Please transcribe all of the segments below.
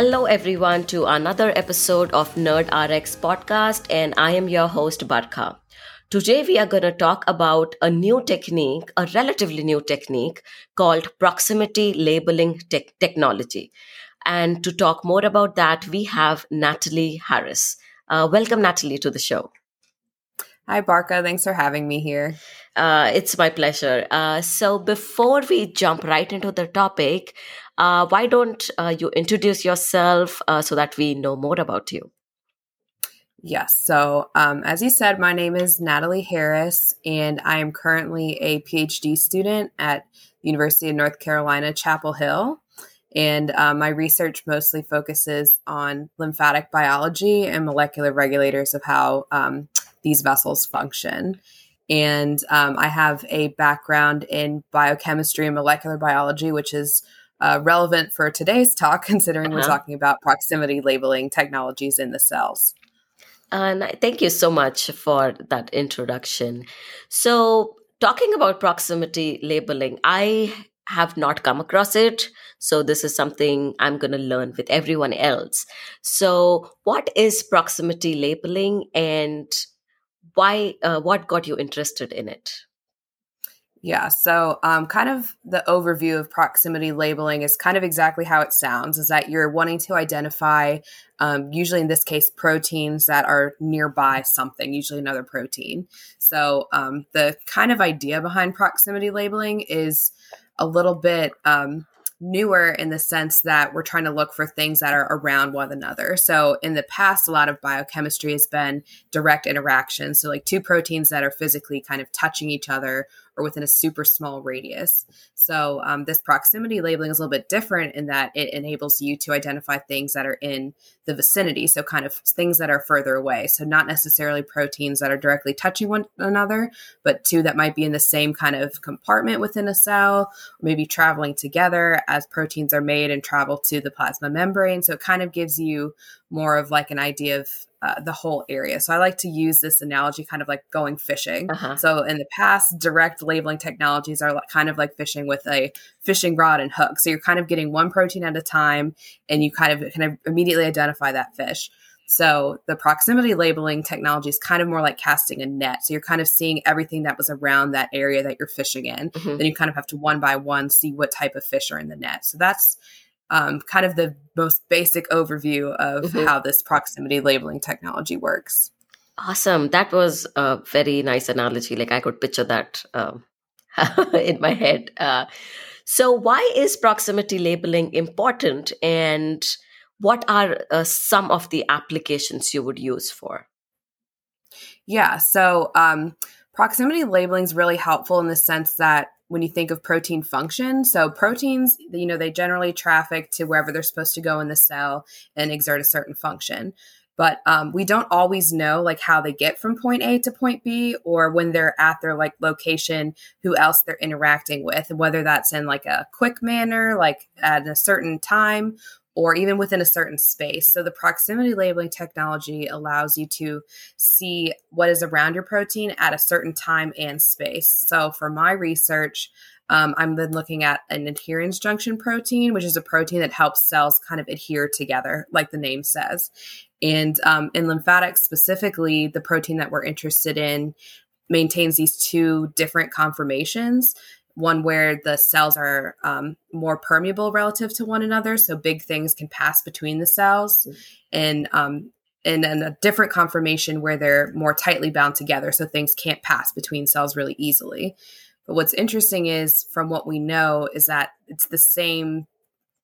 Hello, everyone, to another episode of Nerd RX podcast, and I am your host, Barkha. Today, we are going to talk about a new technique, a relatively new technique called proximity labeling te- technology. And to talk more about that, we have Natalie Harris. Uh, welcome, Natalie, to the show. Hi, Barkha. Thanks for having me here. Uh, it's my pleasure. Uh, so, before we jump right into the topic, uh, why don't uh, you introduce yourself uh, so that we know more about you? Yes. So, um, as you said, my name is Natalie Harris, and I am currently a PhD student at University of North Carolina, Chapel Hill. And um, my research mostly focuses on lymphatic biology and molecular regulators of how um, these vessels function. And um, I have a background in biochemistry and molecular biology, which is uh, relevant for today's talk, considering uh-huh. we're talking about proximity labeling technologies in the cells. And thank you so much for that introduction. So, talking about proximity labeling, I have not come across it. So, this is something I'm going to learn with everyone else. So, what is proximity labeling and why, uh, what got you interested in it? Yeah, so um, kind of the overview of proximity labeling is kind of exactly how it sounds is that you're wanting to identify, um, usually in this case, proteins that are nearby something, usually another protein. So um, the kind of idea behind proximity labeling is a little bit um, newer in the sense that we're trying to look for things that are around one another. So in the past, a lot of biochemistry has been direct interaction. So like two proteins that are physically kind of touching each other or within a super small radius. So um, this proximity labeling is a little bit different in that it enables you to identify things that are in the vicinity. So kind of things that are further away. So not necessarily proteins that are directly touching one another, but two that might be in the same kind of compartment within a cell, maybe traveling together as proteins are made and travel to the plasma membrane. So it kind of gives you more of like an idea of uh, the whole area. So I like to use this analogy kind of like going fishing. Uh-huh. So in the past, direct labeling technologies are kind of like fishing with a fishing rod and hook. So you're kind of getting one protein at a time and you kind of kind of immediately identify that fish. So the proximity labeling technology is kind of more like casting a net. So you're kind of seeing everything that was around that area that you're fishing in. Mm-hmm. Then you kind of have to one by one see what type of fish are in the net. So that's um, kind of the most basic overview of mm-hmm. how this proximity labeling technology works. Awesome. That was a very nice analogy. Like I could picture that um, in my head. Uh, so, why is proximity labeling important and what are uh, some of the applications you would use for? Yeah. So, um, proximity labeling is really helpful in the sense that when you think of protein function. So proteins, you know, they generally traffic to wherever they're supposed to go in the cell and exert a certain function. But um, we don't always know like how they get from point A to point B, or when they're at their like location, who else they're interacting with, and whether that's in like a quick manner, like at a certain time, or even within a certain space. So the proximity labeling technology allows you to see what is around your protein at a certain time and space. So for my research, um, I've been looking at an adherens junction protein, which is a protein that helps cells kind of adhere together, like the name says. And um, in lymphatics specifically, the protein that we're interested in maintains these two different conformations one where the cells are um, more permeable relative to one another, so big things can pass between the cells, mm-hmm. and um, and then a different conformation where they're more tightly bound together, so things can't pass between cells really easily. But what's interesting is, from what we know, is that it's the same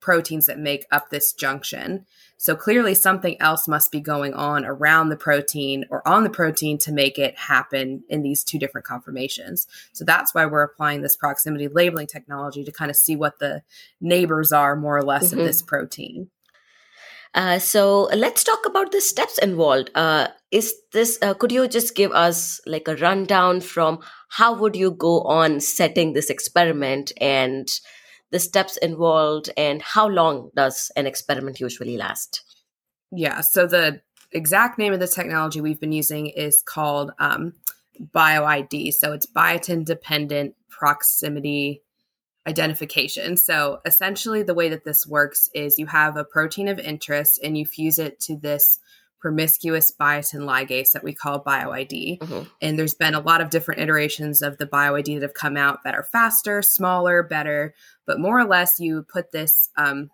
proteins that make up this junction. So clearly, something else must be going on around the protein or on the protein to make it happen in these two different conformations. So that's why we're applying this proximity labeling technology to kind of see what the neighbors are, more or less, mm-hmm. of this protein. Uh, so let's talk about the steps involved. Uh, is this? Uh, could you just give us like a rundown from how would you go on setting this experiment and the steps involved, and how long does an experiment usually last? Yeah, so the exact name of the technology we've been using is called um, BioID. So it's biotin dependent proximity identification. So essentially, the way that this works is you have a protein of interest and you fuse it to this promiscuous biotin ligase that we call BioID. Mm-hmm. And there's been a lot of different iterations of the BioID that have come out that are faster, smaller, better. But more or less, you put this um,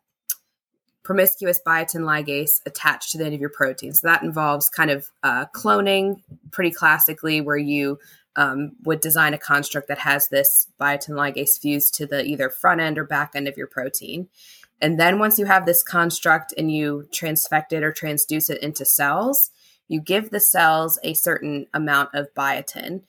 promiscuous biotin ligase attached to the end of your protein. So that involves kind of uh, cloning, pretty classically, where you um, would design a construct that has this biotin ligase fused to the either front end or back end of your protein. And then once you have this construct and you transfect it or transduce it into cells, you give the cells a certain amount of biotin.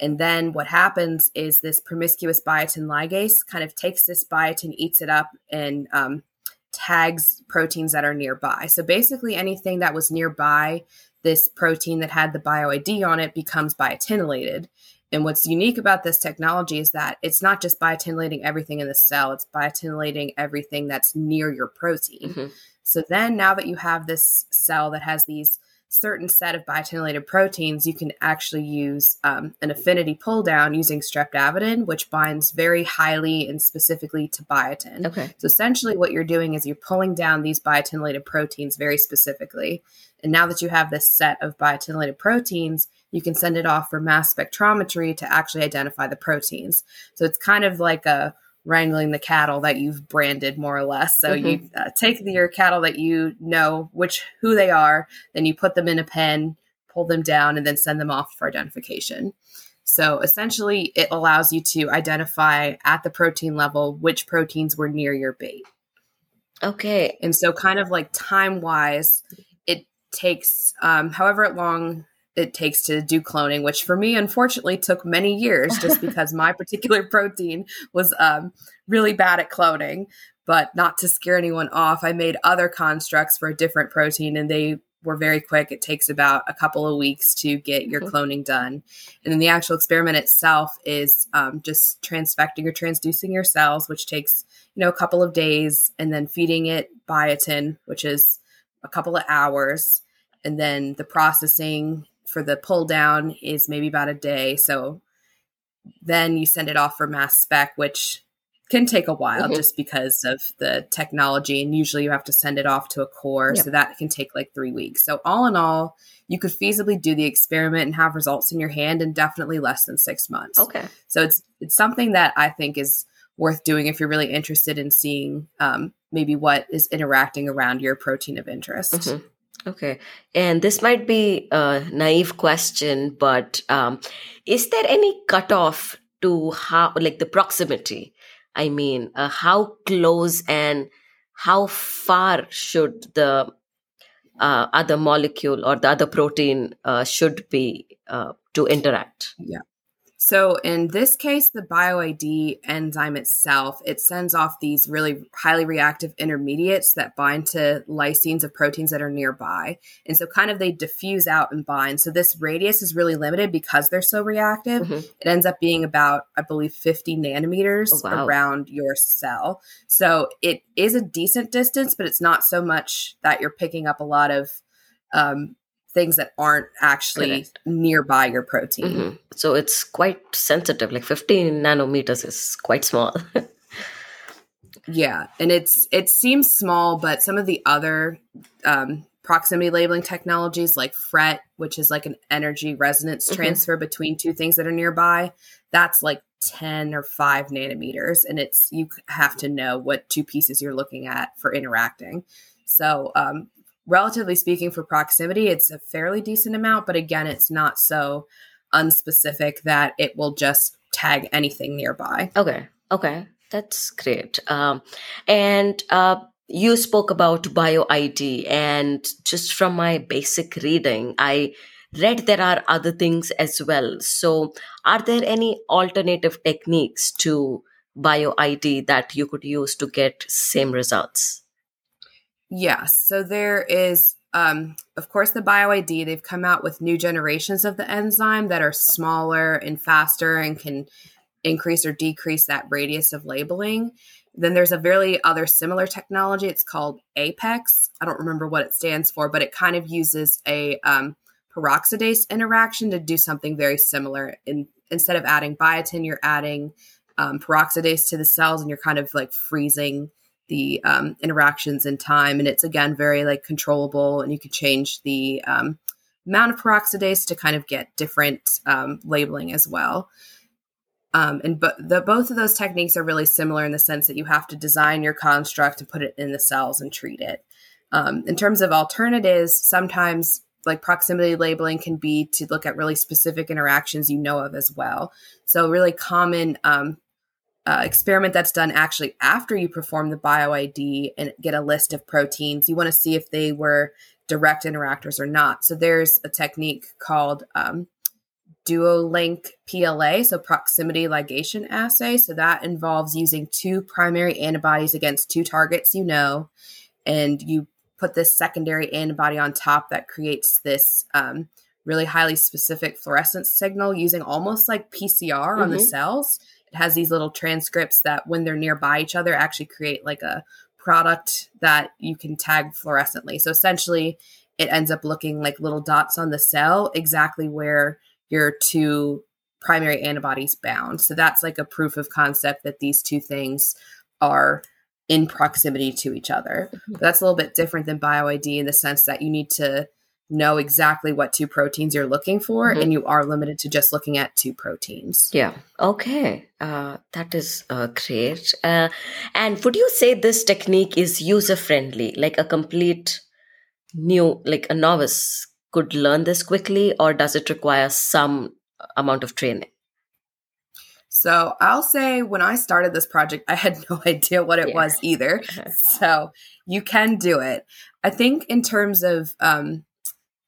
And then what happens is this promiscuous biotin ligase kind of takes this biotin, eats it up, and um, tags proteins that are nearby. So basically, anything that was nearby this protein that had the BioID on it becomes biotinylated. And what's unique about this technology is that it's not just biotinylating everything in the cell, it's biotinylating everything that's near your protein. Mm-hmm. So then, now that you have this cell that has these certain set of biotinylated proteins, you can actually use um, an affinity pull down using streptavidin, which binds very highly and specifically to biotin. Okay. So essentially, what you're doing is you're pulling down these biotinylated proteins very specifically. And now that you have this set of biotinylated proteins, you can send it off for mass spectrometry to actually identify the proteins. So it's kind of like a wrangling the cattle that you've branded more or less. So mm-hmm. you uh, take the, your cattle that you know which who they are, then you put them in a pen, pull them down, and then send them off for identification. So essentially, it allows you to identify at the protein level which proteins were near your bait. Okay. And so, kind of like time wise, it takes um, however long it takes to do cloning, which for me, unfortunately, took many years just because my particular protein was um, really bad at cloning. But not to scare anyone off, I made other constructs for a different protein and they were very quick. It takes about a couple of weeks to get your mm-hmm. cloning done. And then the actual experiment itself is um, just transfecting or transducing your cells, which takes, you know, a couple of days, and then feeding it biotin, which is a couple of hours. And then the processing for the pull down is maybe about a day. So then you send it off for mass spec, which can take a while mm-hmm. just because of the technology. And usually you have to send it off to a core. Yep. So that can take like three weeks. So, all in all, you could feasibly do the experiment and have results in your hand in definitely less than six months. Okay. So, it's, it's something that I think is worth doing if you're really interested in seeing um, maybe what is interacting around your protein of interest. Mm-hmm. Okay. And this might be a naive question, but um, is there any cutoff to how, like the proximity? I mean, uh, how close and how far should the uh, other molecule or the other protein uh, should be uh, to interact? Yeah. So in this case, the BioID enzyme itself, it sends off these really highly reactive intermediates that bind to lysines of proteins that are nearby. And so kind of they diffuse out and bind. So this radius is really limited because they're so reactive. Mm-hmm. It ends up being about, I believe, 50 nanometers oh, wow. around your cell. So it is a decent distance, but it's not so much that you're picking up a lot of um, things that aren't actually Correct. nearby your protein. Mm-hmm. So it's quite sensitive. Like 15 nanometers is quite small. yeah, and it's it seems small, but some of the other um, proximity labeling technologies like FRET, which is like an energy resonance mm-hmm. transfer between two things that are nearby, that's like 10 or 5 nanometers and it's you have to know what two pieces you're looking at for interacting. So um, relatively speaking, for proximity, it's a fairly decent amount, but again, it's not so unspecific that it will just tag anything nearby. Okay. Okay. That's great. Um, and uh, you spoke about BioID and just from my basic reading, I read there are other things as well. So, are there any alternative techniques to BioID that you could use to get same results? Yes. So there is, um, of course, the BioID. They've come out with new generations of the enzyme that are smaller and faster and can increase or decrease that radius of labeling. Then there's a very other similar technology. It's called Apex. I don't remember what it stands for, but it kind of uses a um, peroxidase interaction to do something very similar. In, instead of adding biotin, you're adding um, peroxidase to the cells and you're kind of like freezing the um, interactions in time. And it's again very like controllable and you can change the um, amount of peroxidase to kind of get different um, labeling as well. Um, and but the both of those techniques are really similar in the sense that you have to design your construct and put it in the cells and treat it. Um, in terms of alternatives sometimes like proximity labeling can be to look at really specific interactions you know of as well. So, really common um, uh, experiment that's done actually after you perform the BioID and get a list of proteins. You want to see if they were direct interactors or not. So, there's a technique called um, DuoLink PLA, so proximity ligation assay. So, that involves using two primary antibodies against two targets you know, and you put this secondary antibody on top that creates this um, really highly specific fluorescence signal using almost like PCR mm-hmm. on the mm-hmm. cells. It has these little transcripts that, when they're nearby each other, actually create like a product that you can tag fluorescently. So essentially, it ends up looking like little dots on the cell, exactly where your two primary antibodies bound. So that's like a proof of concept that these two things are in proximity to each other. Mm-hmm. But that's a little bit different than BioID in the sense that you need to know exactly what two proteins you're looking for mm-hmm. and you are limited to just looking at two proteins yeah okay uh, that is uh, great uh, and would you say this technique is user friendly like a complete new like a novice could learn this quickly or does it require some amount of training so I'll say when I started this project, I had no idea what it yeah. was either. so you can do it. I think in terms of um,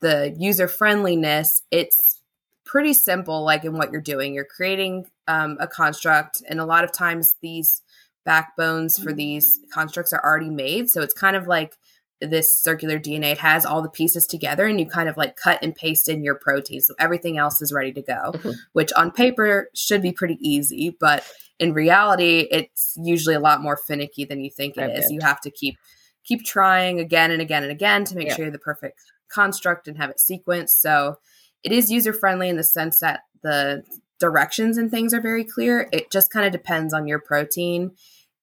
the user friendliness, it's pretty simple, like in what you're doing. You're creating um, a construct, and a lot of times these backbones for these constructs are already made. So it's kind of like this circular DNA. It has all the pieces together and you kind of like cut and paste in your protein. So everything else is ready to go, mm-hmm. which on paper should be pretty easy, but in reality, it's usually a lot more finicky than you think it is. You have to keep keep trying again and again and again to make yeah. sure you're the perfect construct and have it sequenced. So it is user friendly in the sense that the directions and things are very clear. It just kind of depends on your protein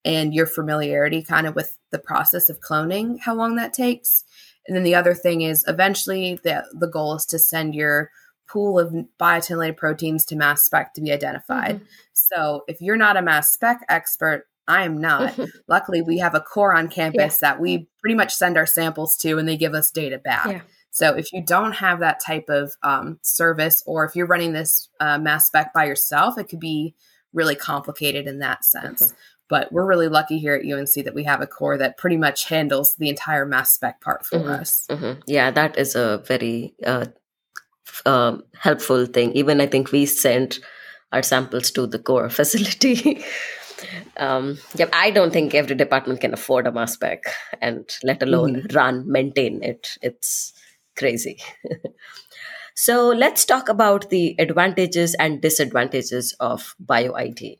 and your familiarity kind of with the process of cloning, how long that takes. And then the other thing is eventually the, the goal is to send your pool of biotinylated proteins to mass spec to be identified. Mm-hmm. So if you're not a mass spec expert, I am not. Luckily, we have a core on campus yeah. that we pretty much send our samples to and they give us data back. Yeah. So if you don't have that type of um, service, or if you're running this uh, mass spec by yourself, it could be really complicated in that sense. Mm-hmm. But we're really lucky here at UNC that we have a core that pretty much handles the entire mass spec part for mm-hmm, us. Mm-hmm. Yeah, that is a very uh, uh, helpful thing. Even I think we sent our samples to the core facility. um, yeah, I don't think every department can afford a mass spec, and let alone mm-hmm. run, maintain it. It's crazy. so let's talk about the advantages and disadvantages of BioID.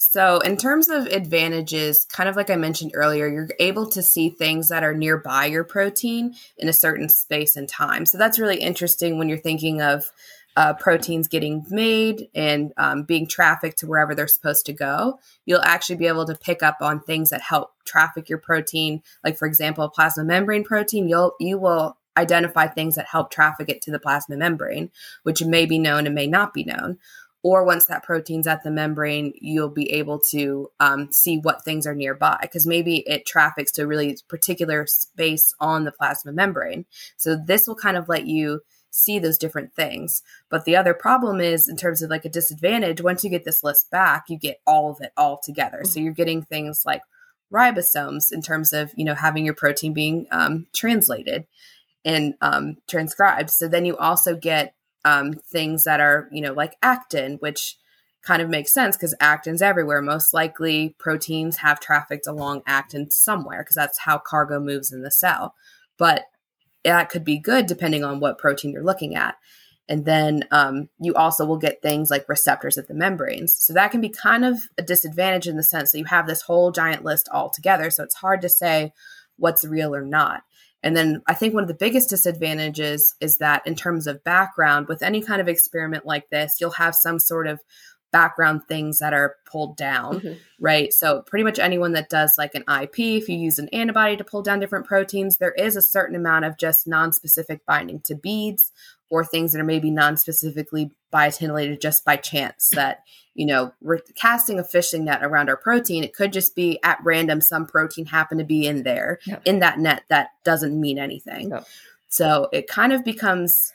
So, in terms of advantages, kind of like I mentioned earlier, you're able to see things that are nearby your protein in a certain space and time. So, that's really interesting when you're thinking of uh, proteins getting made and um, being trafficked to wherever they're supposed to go. You'll actually be able to pick up on things that help traffic your protein. Like, for example, plasma membrane protein, you'll you will identify things that help traffic it to the plasma membrane, which may be known and may not be known or once that protein's at the membrane, you'll be able to um, see what things are nearby because maybe it traffics to a really particular space on the plasma membrane. So this will kind of let you see those different things. But the other problem is, in terms of like a disadvantage, once you get this list back, you get all of it all together. So you're getting things like ribosomes in terms of you know having your protein being um, translated and um, transcribed. So then you also get um, things that are, you know, like actin, which kind of makes sense because actin's everywhere. Most likely, proteins have trafficked along actin somewhere because that's how cargo moves in the cell. But that could be good depending on what protein you're looking at. And then um, you also will get things like receptors at the membranes. So that can be kind of a disadvantage in the sense that you have this whole giant list all together. So it's hard to say what's real or not. And then I think one of the biggest disadvantages is that in terms of background, with any kind of experiment like this, you'll have some sort of background things that are pulled down, mm-hmm. right? So, pretty much anyone that does like an IP, if you use an antibody to pull down different proteins, there is a certain amount of just non specific binding to beads or things that are maybe non specifically biotinylated just by chance that, you know, we're casting a fishing net around our protein. It could just be at random, some protein happen to be in there yep. in that net that doesn't mean anything. Yep. So, it kind of becomes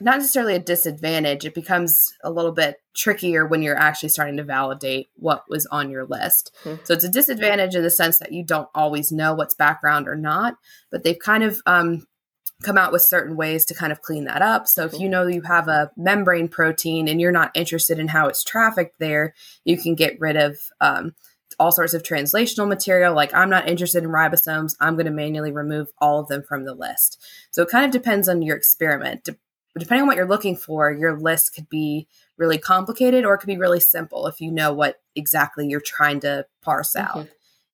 not necessarily a disadvantage. It becomes a little bit trickier when you're actually starting to validate what was on your list. Mm-hmm. So it's a disadvantage in the sense that you don't always know what's background or not, but they've kind of um, come out with certain ways to kind of clean that up. So if you know you have a membrane protein and you're not interested in how it's trafficked there, you can get rid of um, all sorts of translational material. Like I'm not interested in ribosomes, I'm going to manually remove all of them from the list. So it kind of depends on your experiment depending on what you're looking for, your list could be really complicated or it could be really simple if you know what exactly you're trying to parse out. Mm-hmm.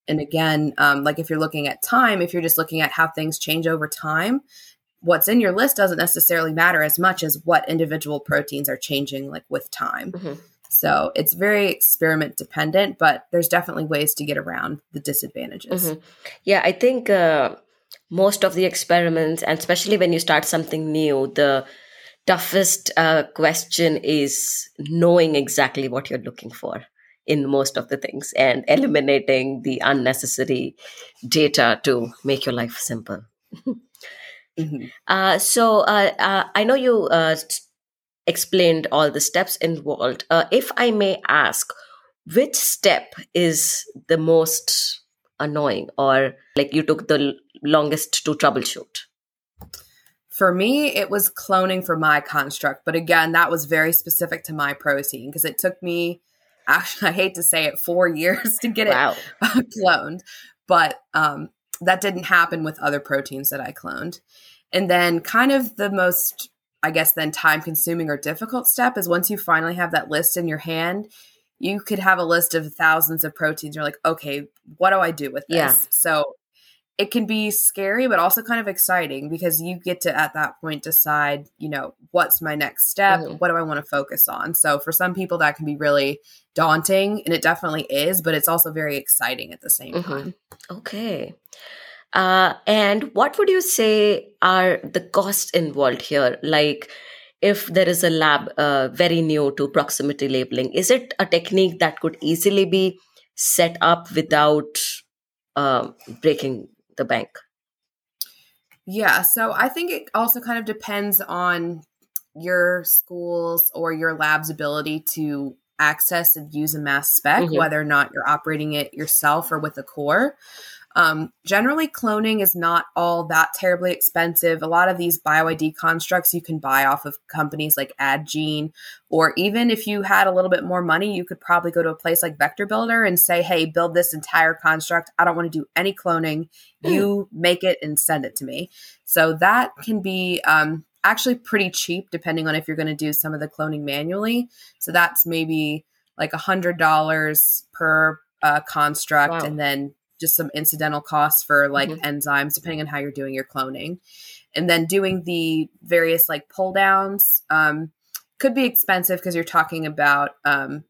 And again, um, like if you're looking at time, if you're just looking at how things change over time, what's in your list doesn't necessarily matter as much as what individual proteins are changing like with time. Mm-hmm. So it's very experiment dependent, but there's definitely ways to get around the disadvantages. Mm-hmm. Yeah, I think uh, most of the experiments, and especially when you start something new, the toughest uh, question is knowing exactly what you're looking for in most of the things and eliminating the unnecessary data to make your life simple. mm-hmm. uh, so uh, uh I know you uh, explained all the steps involved. Uh, if I may ask, which step is the most annoying or like you took the longest to troubleshoot? For me, it was cloning for my construct. But again, that was very specific to my protein because it took me, actually, I hate to say it, four years to get wow. it cloned. But um, that didn't happen with other proteins that I cloned. And then, kind of the most, I guess, then time consuming or difficult step is once you finally have that list in your hand, you could have a list of thousands of proteins. You're like, okay, what do I do with this? Yeah. So it can be scary but also kind of exciting because you get to at that point decide you know what's my next step mm-hmm. what do i want to focus on so for some people that can be really daunting and it definitely is but it's also very exciting at the same mm-hmm. time okay uh, and what would you say are the costs involved here like if there is a lab uh, very new to proximity labeling is it a technique that could easily be set up without uh, breaking the bank? Yeah, so I think it also kind of depends on your school's or your lab's ability to access and use a mass spec, mm-hmm. whether or not you're operating it yourself or with a core. Um, generally, cloning is not all that terribly expensive. A lot of these BioID constructs you can buy off of companies like Addgene, or even if you had a little bit more money, you could probably go to a place like VectorBuilder and say, hey, build this entire construct. I don't want to do any cloning. Mm. You make it and send it to me. So that can be um, actually pretty cheap depending on if you're going to do some of the cloning manually. So that's maybe like a $100 per uh, construct wow. and then just some incidental costs for like mm-hmm. enzymes, depending on how you're doing your cloning. And then doing the various like pull downs um, could be expensive because you're talking about um,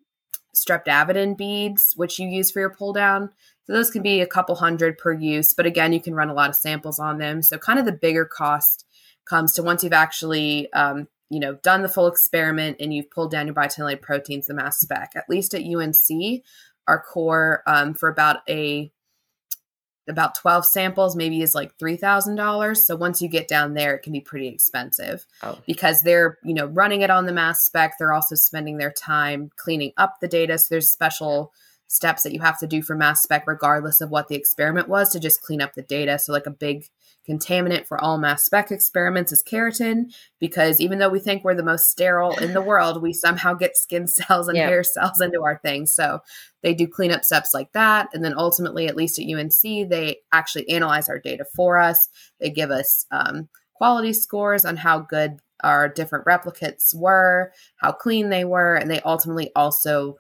streptavidin beads, which you use for your pull down. So those can be a couple hundred per use, but again, you can run a lot of samples on them. So kind of the bigger cost comes to once you've actually um, you know done the full experiment and you've pulled down your biotinylated proteins, the mass spec. At least at UNC, our core um, for about a about 12 samples maybe is like $3000 so once you get down there it can be pretty expensive oh. because they're you know running it on the mass spec. They're also spending their time cleaning up the data. So there's special steps that you have to do for mass spec regardless of what the experiment was to just clean up the data. So like a big contaminant for all mass spec experiments is keratin because even though we think we're the most sterile in the world, we somehow get skin cells and hair cells into our things. So they do cleanup steps like that. And then ultimately, at least at UNC, they actually analyze our data for us. They give us um, quality scores on how good our different replicates were, how clean they were, and they ultimately also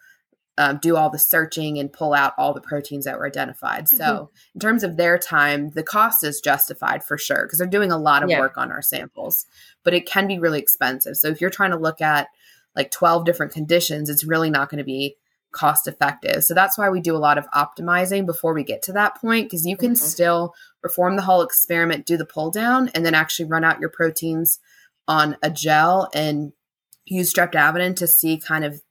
um, do all the searching and pull out all the proteins that were identified. Mm-hmm. So, in terms of their time, the cost is justified for sure because they're doing a lot of yeah. work on our samples, but it can be really expensive. So, if you're trying to look at like 12 different conditions, it's really not going to be cost effective. So, that's why we do a lot of optimizing before we get to that point because you can mm-hmm. still perform the whole experiment, do the pull down, and then actually run out your proteins on a gel and use streptavidin to see kind of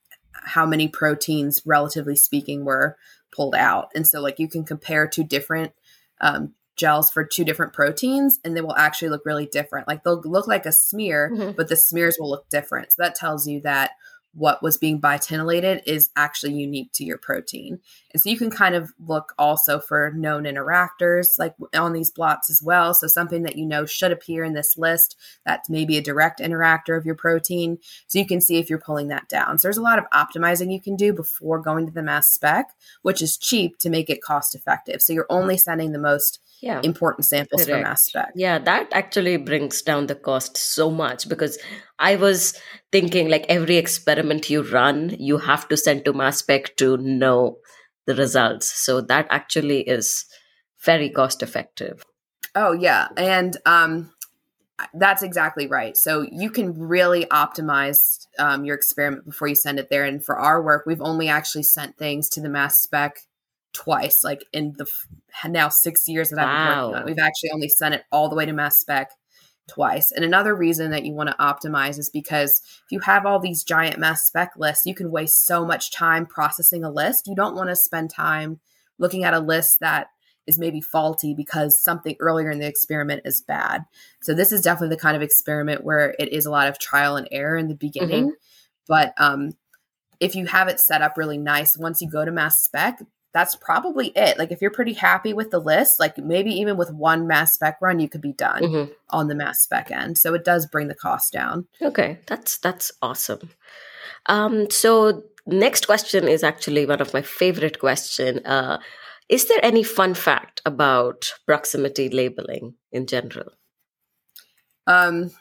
how many proteins, relatively speaking, were pulled out. And so, like, you can compare two different um, gels for two different proteins, and they will actually look really different. Like, they'll look like a smear, mm-hmm. but the smears will look different. So, that tells you that what was being biotinylated is actually unique to your protein. And so you can kind of look also for known interactors like on these blots as well. So something that you know should appear in this list that's maybe a direct interactor of your protein. So you can see if you're pulling that down. So there's a lot of optimizing you can do before going to the mass spec, which is cheap to make it cost effective. So you're only sending the most yeah. important samples Correct. for mass spec. Yeah, that actually brings down the cost so much because I was thinking like every experiment you run, you have to send to mass spec to know the results. So that actually is very cost effective. Oh yeah, and um, that's exactly right. So you can really optimize um, your experiment before you send it there. And for our work, we've only actually sent things to the mass spec twice, like in the now six years that I've been working on. We've actually only sent it all the way to mass spec twice. And another reason that you want to optimize is because if you have all these giant mass spec lists, you can waste so much time processing a list. You don't want to spend time looking at a list that is maybe faulty because something earlier in the experiment is bad. So this is definitely the kind of experiment where it is a lot of trial and error in the beginning. Mm-hmm. But um, if you have it set up really nice, once you go to mass spec, that's probably it. Like if you're pretty happy with the list, like maybe even with one mass spec run, you could be done mm-hmm. on the mass spec end. So it does bring the cost down. Okay, that's that's awesome. Um, so next question is actually one of my favorite question. Uh, is there any fun fact about proximity labeling in general? Um,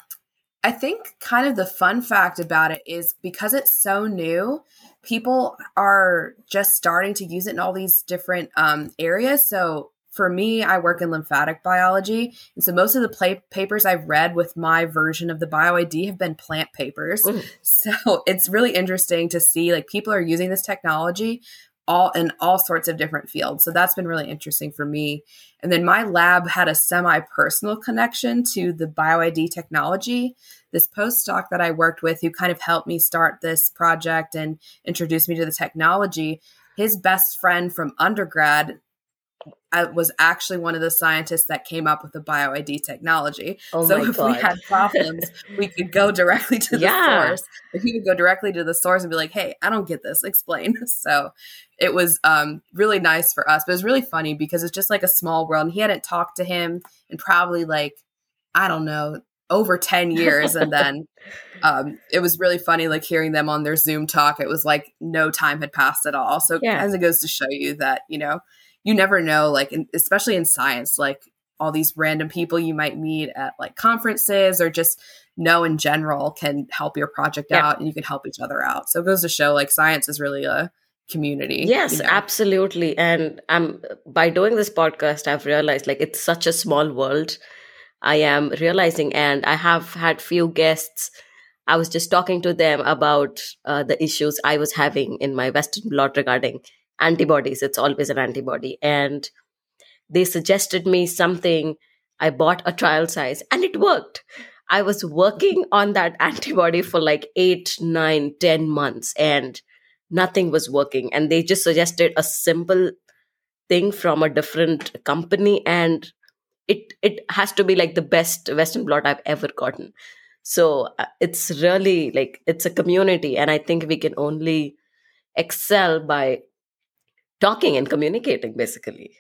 I think kind of the fun fact about it is because it's so new, people are just starting to use it in all these different um, areas. So for me, I work in lymphatic biology. And so most of the play- papers I've read with my version of the BioID have been plant papers. Mm. So it's really interesting to see like people are using this technology all in all sorts of different fields. So that's been really interesting for me. And then my lab had a semi personal connection to the BioID technology. This postdoc that I worked with, who kind of helped me start this project and introduced me to the technology, his best friend from undergrad I was actually one of the scientists that came up with the BioID technology. Oh so if God. we had problems, we could go directly to the yeah. source. he would go directly to the source and be like, "Hey, I don't get this. Explain." So it was um, really nice for us, but it was really funny because it's just like a small world. And he hadn't talked to him in probably like I don't know over 10 years and then um, it was really funny like hearing them on their zoom talk it was like no time had passed at all so yeah. as it goes to show you that you know you never know, like, in, especially in science, like all these random people you might meet at like conferences or just know in general can help your project yeah. out and you can help each other out. So it goes to show like science is really a community. Yes, you know? absolutely. And um, by doing this podcast, I've realized like it's such a small world. I am realizing, and I have had few guests. I was just talking to them about uh, the issues I was having in my Western blot regarding antibodies. It's always an antibody. And they suggested me something. I bought a trial size and it worked. I was working on that antibody for like eight, nine, ten months and nothing was working. And they just suggested a simple thing from a different company and it it has to be like the best western blot i've ever gotten. So uh, it's really like it's a community and i think we can only excel by talking and communicating basically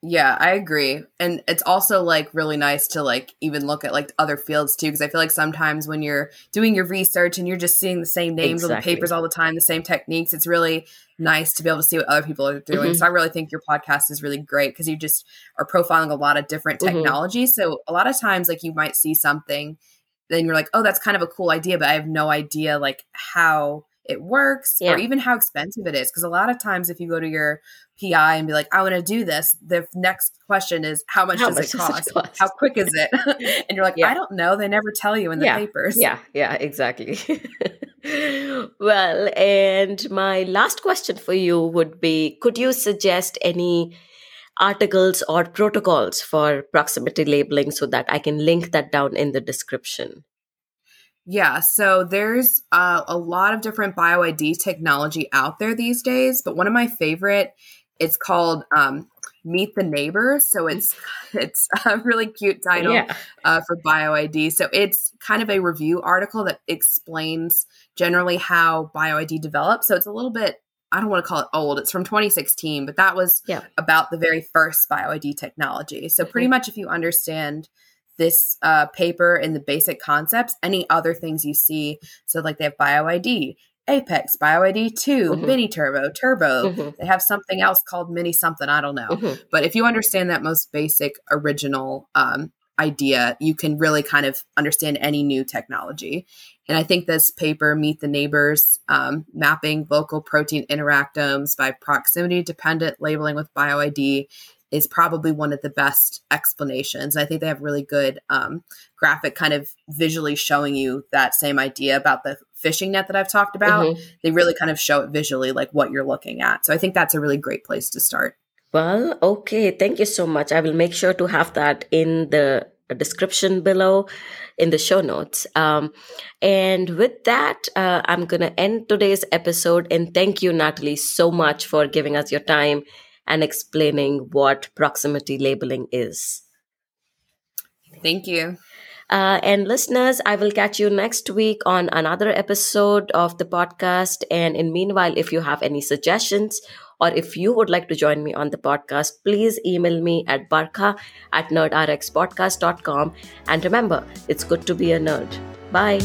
yeah i agree and it's also like really nice to like even look at like other fields too because i feel like sometimes when you're doing your research and you're just seeing the same names exactly. on the papers all the time the same techniques it's really nice to be able to see what other people are doing mm-hmm. so i really think your podcast is really great because you just are profiling a lot of different technologies mm-hmm. so a lot of times like you might see something then you're like oh that's kind of a cool idea but i have no idea like how it works yeah. or even how expensive it is. Because a lot of times, if you go to your PI and be like, I want to do this, the next question is, How much, how does, much it does, it cost? How quick is it? and you're like, yeah. I don't know. They never tell you in the yeah. papers. Yeah, yeah, exactly. well, and my last question for you would be Could you suggest any articles or protocols for proximity labeling so that I can link that down in the description? Yeah, so there's uh, a lot of different BioID technology out there these days, but one of my favorite it's called um, Meet the Neighbors. So it's it's a really cute title yeah. uh, for BioID. So it's kind of a review article that explains generally how BioID developed. So it's a little bit I don't want to call it old. It's from 2016, but that was yeah. about the very first BioID technology. So pretty mm-hmm. much if you understand this uh, paper and the basic concepts, any other things you see. So, like they have BioID, Apex, BioID 2, mm-hmm. Mini Turbo, Turbo. Mm-hmm. They have something else called Mini something, I don't know. Mm-hmm. But if you understand that most basic original um, idea, you can really kind of understand any new technology. And I think this paper, Meet the Neighbors, um, mapping local protein interactomes by proximity dependent labeling with BioID, is probably one of the best explanations. I think they have really good um, graphic kind of visually showing you that same idea about the fishing net that I've talked about. Mm-hmm. They really kind of show it visually, like what you're looking at. So I think that's a really great place to start. Well, okay. Thank you so much. I will make sure to have that in the description below in the show notes. Um, and with that, uh, I'm going to end today's episode. And thank you, Natalie, so much for giving us your time and explaining what proximity labeling is. Thank you. Uh, and listeners, I will catch you next week on another episode of the podcast. And in meanwhile, if you have any suggestions or if you would like to join me on the podcast, please email me at barkha at nerdrxpodcast.com. And remember, it's good to be a nerd. Bye.